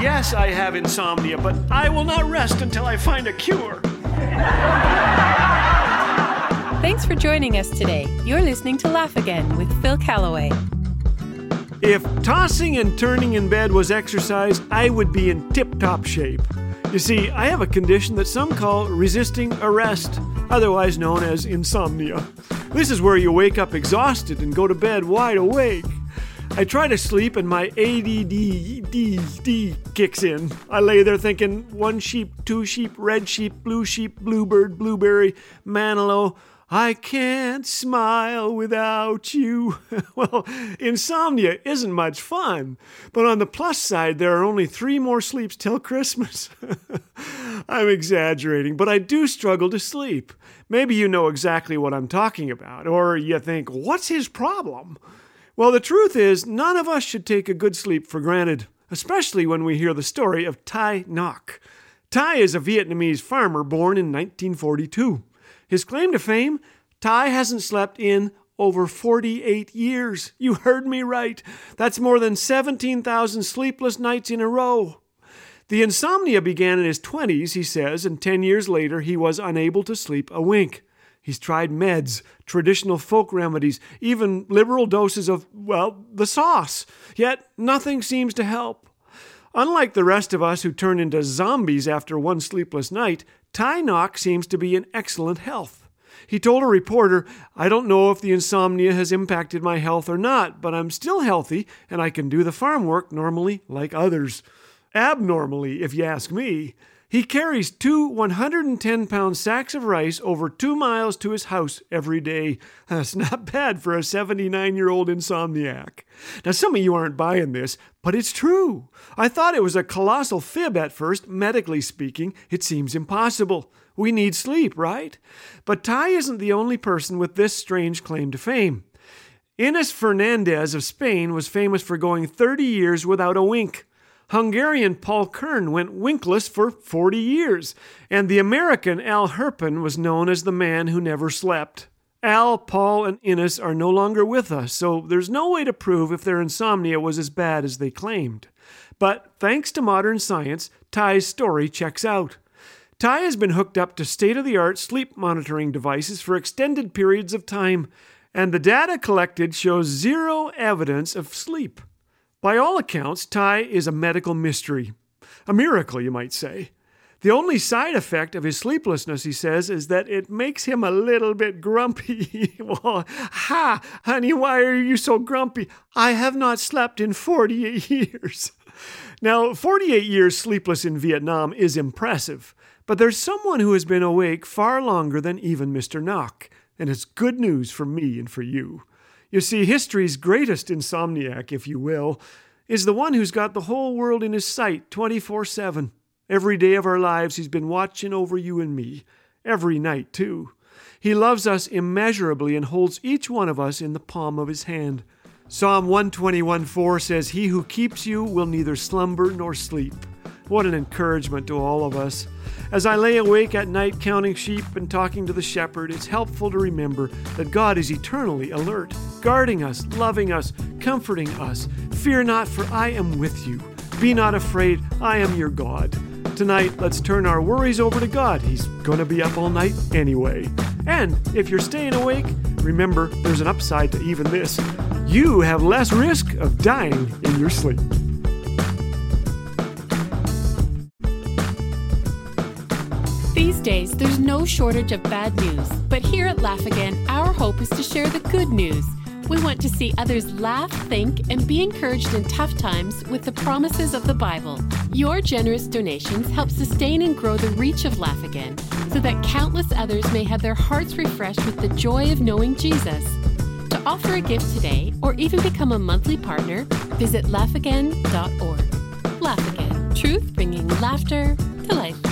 Yes, I have insomnia, but I will not rest until I find a cure. Thanks for joining us today. You're listening to Laugh Again with Phil Callaway. If tossing and turning in bed was exercise, I would be in tip top shape. You see, I have a condition that some call resisting arrest, otherwise known as insomnia. This is where you wake up exhausted and go to bed wide awake. I try to sleep and my ADD kicks in. I lay there thinking one sheep, two sheep, red sheep, blue sheep, bluebird, blueberry, manilow. I can't smile without you. well, insomnia isn't much fun, but on the plus side, there are only three more sleeps till Christmas. I'm exaggerating, but I do struggle to sleep. Maybe you know exactly what I'm talking about, or you think, what's his problem? Well, the truth is, none of us should take a good sleep for granted, especially when we hear the story of Thai Ngoc. Thai is a Vietnamese farmer born in 1942. His claim to fame Thai hasn't slept in over 48 years. You heard me right. That's more than 17,000 sleepless nights in a row. The insomnia began in his 20s, he says, and 10 years later he was unable to sleep a wink. He's tried meds, traditional folk remedies, even liberal doses of, well, the sauce. Yet nothing seems to help. Unlike the rest of us who turn into zombies after one sleepless night, Ngoc seems to be in excellent health. He told a reporter, I don't know if the insomnia has impacted my health or not, but I'm still healthy and I can do the farm work normally like others. Abnormally, if you ask me. He carries two 110 pound sacks of rice over two miles to his house every day. That's not bad for a 79 year old insomniac. Now, some of you aren't buying this, but it's true. I thought it was a colossal fib at first, medically speaking. It seems impossible. We need sleep, right? But Thai isn't the only person with this strange claim to fame. Ines Fernandez of Spain was famous for going 30 years without a wink. Hungarian Paul Kern went winkless for 40 years, and the American Al Herpin was known as the man who never slept. Al, Paul, and Ines are no longer with us, so there's no way to prove if their insomnia was as bad as they claimed. But thanks to modern science, Thai's story checks out. Ty has been hooked up to state of the art sleep monitoring devices for extended periods of time, and the data collected shows zero evidence of sleep. By all accounts, Thai is a medical mystery. A miracle, you might say. The only side effect of his sleeplessness, he says, is that it makes him a little bit grumpy. well, ha, honey, why are you so grumpy? I have not slept in 48 years. now, 48 years sleepless in Vietnam is impressive, but there's someone who has been awake far longer than even Mr. Ngoc, and it's good news for me and for you. You see, history's greatest insomniac, if you will, is the one who's got the whole world in his sight 24 7. Every day of our lives, he's been watching over you and me. Every night, too. He loves us immeasurably and holds each one of us in the palm of his hand. Psalm 121 4 says, He who keeps you will neither slumber nor sleep. What an encouragement to all of us. As I lay awake at night counting sheep and talking to the shepherd, it's helpful to remember that God is eternally alert, guarding us, loving us, comforting us. Fear not, for I am with you. Be not afraid, I am your God. Tonight, let's turn our worries over to God. He's going to be up all night anyway. And if you're staying awake, remember there's an upside to even this. You have less risk of dying in your sleep. Days, there's no shortage of bad news, but here at Laugh Again, our hope is to share the good news. We want to see others laugh, think, and be encouraged in tough times with the promises of the Bible. Your generous donations help sustain and grow the reach of Laugh Again so that countless others may have their hearts refreshed with the joy of knowing Jesus. To offer a gift today or even become a monthly partner, visit laughagain.org. Laugh Again, truth bringing laughter to life.